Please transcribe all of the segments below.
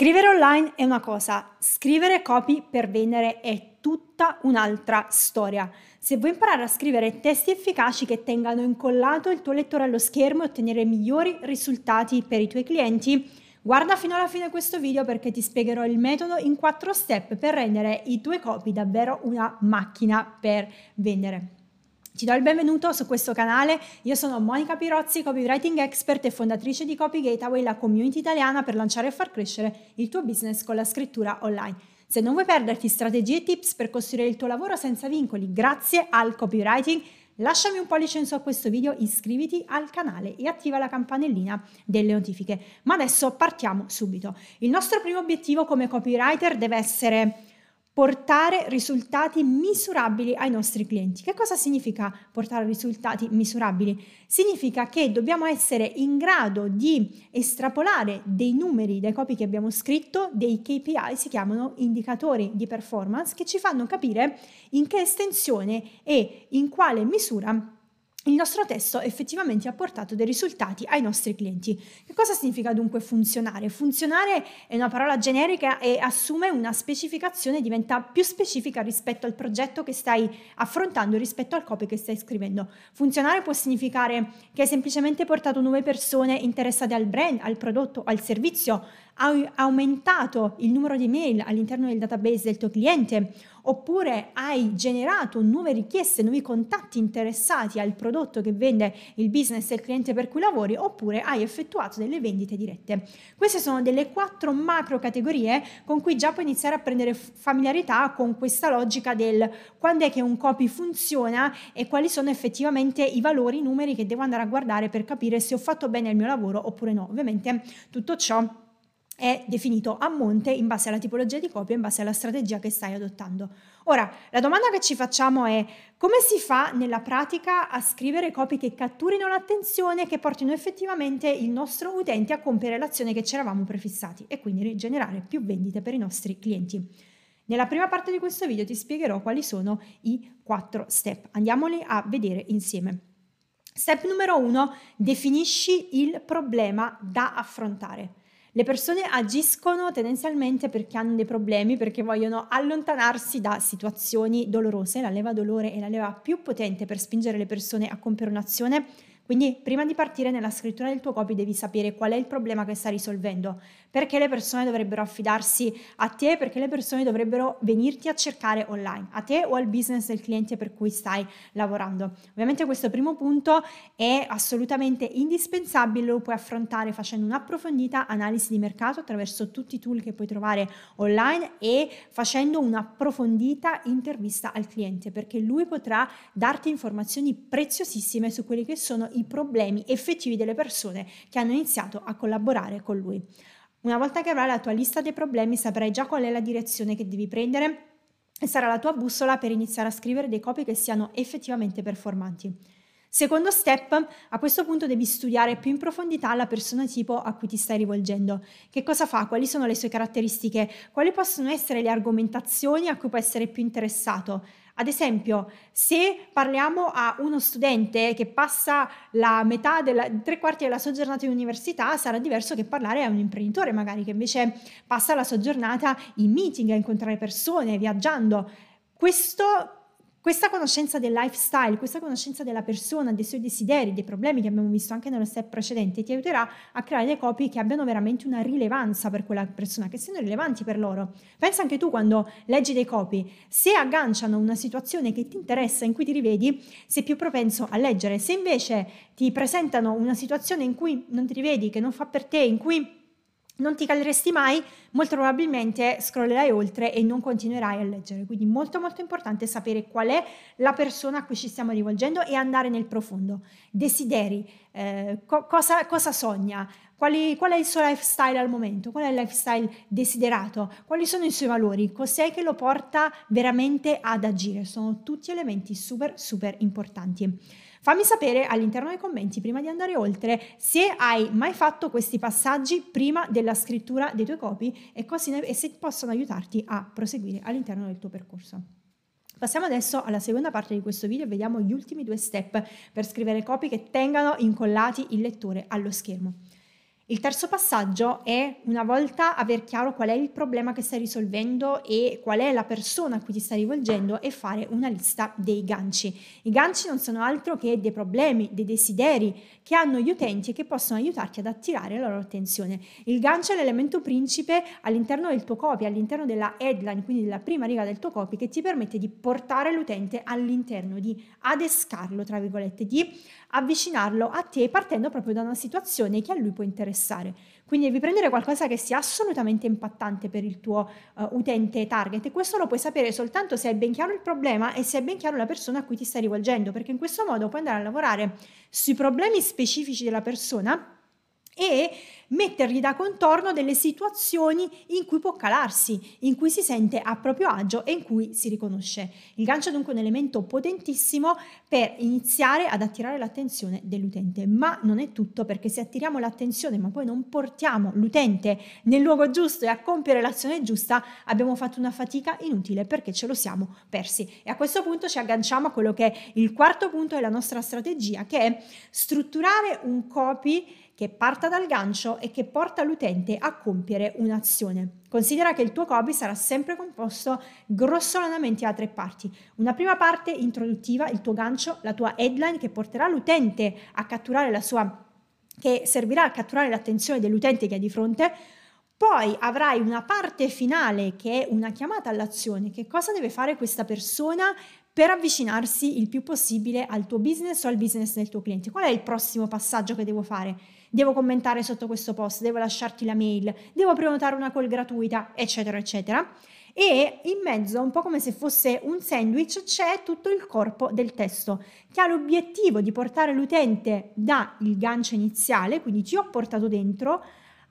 Scrivere online è una cosa, scrivere copy per vendere è tutta un'altra storia. Se vuoi imparare a scrivere testi efficaci che tengano incollato il tuo lettore allo schermo e ottenere migliori risultati per i tuoi clienti, guarda fino alla fine questo video perché ti spiegherò il metodo in quattro step per rendere i tuoi copy davvero una macchina per vendere. Ti do il benvenuto su questo canale, io sono Monica Pirozzi, copywriting expert e fondatrice di Copy Gateway, la community italiana per lanciare e far crescere il tuo business con la scrittura online. Se non vuoi perderti strategie e tips per costruire il tuo lavoro senza vincoli grazie al copywriting, lasciami un pollice in su a questo video, iscriviti al canale e attiva la campanellina delle notifiche. Ma adesso partiamo subito. Il nostro primo obiettivo come copywriter deve essere portare risultati misurabili ai nostri clienti. Che cosa significa portare risultati misurabili? Significa che dobbiamo essere in grado di estrapolare dei numeri dai copy che abbiamo scritto, dei KPI, si chiamano indicatori di performance, che ci fanno capire in che estensione e in quale misura il nostro testo effettivamente ha portato dei risultati ai nostri clienti. Che cosa significa dunque funzionare? Funzionare è una parola generica e assume una specificazione, diventa più specifica rispetto al progetto che stai affrontando, rispetto al copy che stai scrivendo. Funzionare può significare che hai semplicemente portato nuove persone interessate al brand, al prodotto, al servizio, hai aumentato il numero di mail all'interno del database del tuo cliente oppure hai generato nuove richieste, nuovi contatti interessati al prodotto che vende il business e il cliente per cui lavori, oppure hai effettuato delle vendite dirette. Queste sono delle quattro macro categorie con cui già puoi iniziare a prendere familiarità con questa logica del quando è che un copy funziona e quali sono effettivamente i valori, i numeri che devo andare a guardare per capire se ho fatto bene il mio lavoro oppure no. Ovviamente tutto ciò è definito a monte in base alla tipologia di copia, in base alla strategia che stai adottando. Ora, la domanda che ci facciamo è come si fa nella pratica a scrivere copie che catturino l'attenzione che portino effettivamente il nostro utente a compiere l'azione che ci eravamo prefissati e quindi generare più vendite per i nostri clienti. Nella prima parte di questo video ti spiegherò quali sono i quattro step. Andiamoli a vedere insieme. Step numero uno, definisci il problema da affrontare. Le persone agiscono tendenzialmente perché hanno dei problemi, perché vogliono allontanarsi da situazioni dolorose. La leva dolore è la leva più potente per spingere le persone a compiere un'azione quindi prima di partire nella scrittura del tuo copy devi sapere qual è il problema che stai risolvendo, perché le persone dovrebbero affidarsi a te, perché le persone dovrebbero venirti a cercare online, a te o al business del cliente per cui stai lavorando. Ovviamente questo primo punto è assolutamente indispensabile, lo puoi affrontare facendo un'approfondita analisi di mercato attraverso tutti i tool che puoi trovare online e facendo un'approfondita intervista al cliente, perché lui potrà darti informazioni preziosissime su quelli che sono i i problemi effettivi delle persone che hanno iniziato a collaborare con lui. Una volta che avrai la tua lista dei problemi saprai già qual è la direzione che devi prendere e sarà la tua bussola per iniziare a scrivere dei copy che siano effettivamente performanti. Secondo step, a questo punto devi studiare più in profondità la persona tipo a cui ti stai rivolgendo. Che cosa fa? Quali sono le sue caratteristiche? Quali possono essere le argomentazioni a cui può essere più interessato? Ad esempio, se parliamo a uno studente che passa la metà della, tre quarti della sua giornata in università, sarà diverso che parlare a un imprenditore magari che invece passa la sua giornata in meeting, a incontrare persone, viaggiando. Questo questa conoscenza del lifestyle, questa conoscenza della persona, dei suoi desideri, dei problemi che abbiamo visto anche nello step precedente, ti aiuterà a creare dei copy che abbiano veramente una rilevanza per quella persona, che siano rilevanti per loro. Pensa anche tu quando leggi dei copy, se agganciano una situazione che ti interessa, in cui ti rivedi, sei più propenso a leggere. Se invece ti presentano una situazione in cui non ti rivedi, che non fa per te, in cui non ti caleresti mai, molto probabilmente scrollerai oltre e non continuerai a leggere. Quindi molto molto importante sapere qual è la persona a cui ci stiamo rivolgendo e andare nel profondo. Desideri, eh, co- cosa, cosa, sogna, quali, qual è il suo lifestyle al momento, qual è il lifestyle desiderato, quali sono i suoi valori, cos'è che lo porta veramente ad agire. Sono tutti elementi super super importanti. Fammi sapere all'interno dei commenti, prima di andare oltre, se hai mai fatto questi passaggi prima della scrittura dei tuoi copy e, così, e se possono aiutarti a proseguire all'interno del tuo percorso. Passiamo adesso alla seconda parte di questo video e vediamo gli ultimi due step per scrivere copy che tengano incollati il lettore allo schermo. Il terzo passaggio è una volta aver chiaro qual è il problema che stai risolvendo e qual è la persona a cui ti stai rivolgendo e fare una lista dei ganci. I ganci non sono altro che dei problemi, dei desideri che hanno gli utenti e che possono aiutarti ad attirare la loro attenzione. Il gancio è l'elemento principe all'interno del tuo copy, all'interno della headline, quindi della prima riga del tuo copy che ti permette di portare l'utente all'interno, di adescarlo, tra virgolette, di avvicinarlo a te partendo proprio da una situazione che a lui può interessare. Quindi devi prendere qualcosa che sia assolutamente impattante per il tuo uh, utente target e questo lo puoi sapere soltanto se hai ben chiaro il problema e se hai ben chiaro la persona a cui ti stai rivolgendo, perché in questo modo puoi andare a lavorare sui problemi specifici della persona e mettergli da contorno delle situazioni in cui può calarsi, in cui si sente a proprio agio e in cui si riconosce. Il gancio è dunque un elemento potentissimo per iniziare ad attirare l'attenzione dell'utente, ma non è tutto perché se attiriamo l'attenzione ma poi non portiamo l'utente nel luogo giusto e a compiere l'azione giusta, abbiamo fatto una fatica inutile perché ce lo siamo persi. E a questo punto ci agganciamo a quello che è il quarto punto della nostra strategia, che è strutturare un copy che parta dal gancio e che porta l'utente a compiere un'azione. Considera che il tuo copy sarà sempre composto grossolanamente da tre parti. Una prima parte introduttiva, il tuo gancio, la tua headline che porterà l'utente a catturare la sua che servirà a catturare l'attenzione dell'utente che hai di fronte. Poi avrai una parte finale che è una chiamata all'azione. Che cosa deve fare questa persona per avvicinarsi il più possibile al tuo business o al business del tuo cliente? Qual è il prossimo passaggio che devo fare? devo commentare sotto questo post, devo lasciarti la mail, devo prenotare una call gratuita, eccetera, eccetera. E in mezzo, un po' come se fosse un sandwich, c'è tutto il corpo del testo che ha l'obiettivo di portare l'utente dal gancio iniziale, quindi ti ho portato dentro,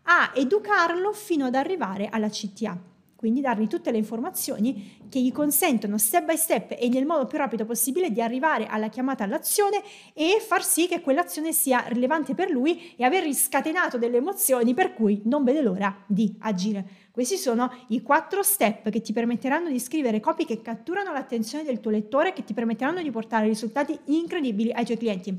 a educarlo fino ad arrivare alla CTA quindi dargli tutte le informazioni che gli consentono step by step e nel modo più rapido possibile di arrivare alla chiamata all'azione e far sì che quell'azione sia rilevante per lui e aver riscatenato delle emozioni per cui non vede l'ora di agire. Questi sono i quattro step che ti permetteranno di scrivere copie che catturano l'attenzione del tuo lettore, che ti permetteranno di portare risultati incredibili ai tuoi clienti.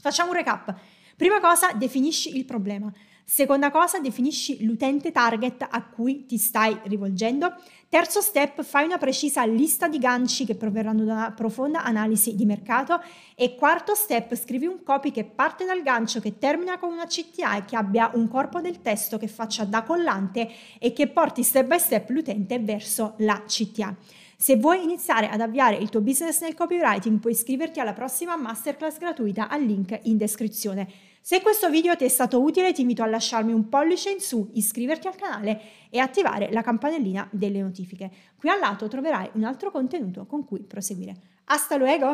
Facciamo un recap. Prima cosa, definisci il problema. Seconda cosa, definisci l'utente target a cui ti stai rivolgendo. Terzo step, fai una precisa lista di ganci che proverranno da una profonda analisi di mercato. E quarto step, scrivi un copy che parte dal gancio, che termina con una CTA e che abbia un corpo del testo che faccia da collante e che porti step by step l'utente verso la CTA. Se vuoi iniziare ad avviare il tuo business nel copywriting, puoi iscriverti alla prossima masterclass gratuita al link in descrizione. Se questo video ti è stato utile ti invito a lasciarmi un pollice in su, iscriverti al canale e attivare la campanellina delle notifiche. Qui al lato troverai un altro contenuto con cui proseguire. Hasta luego!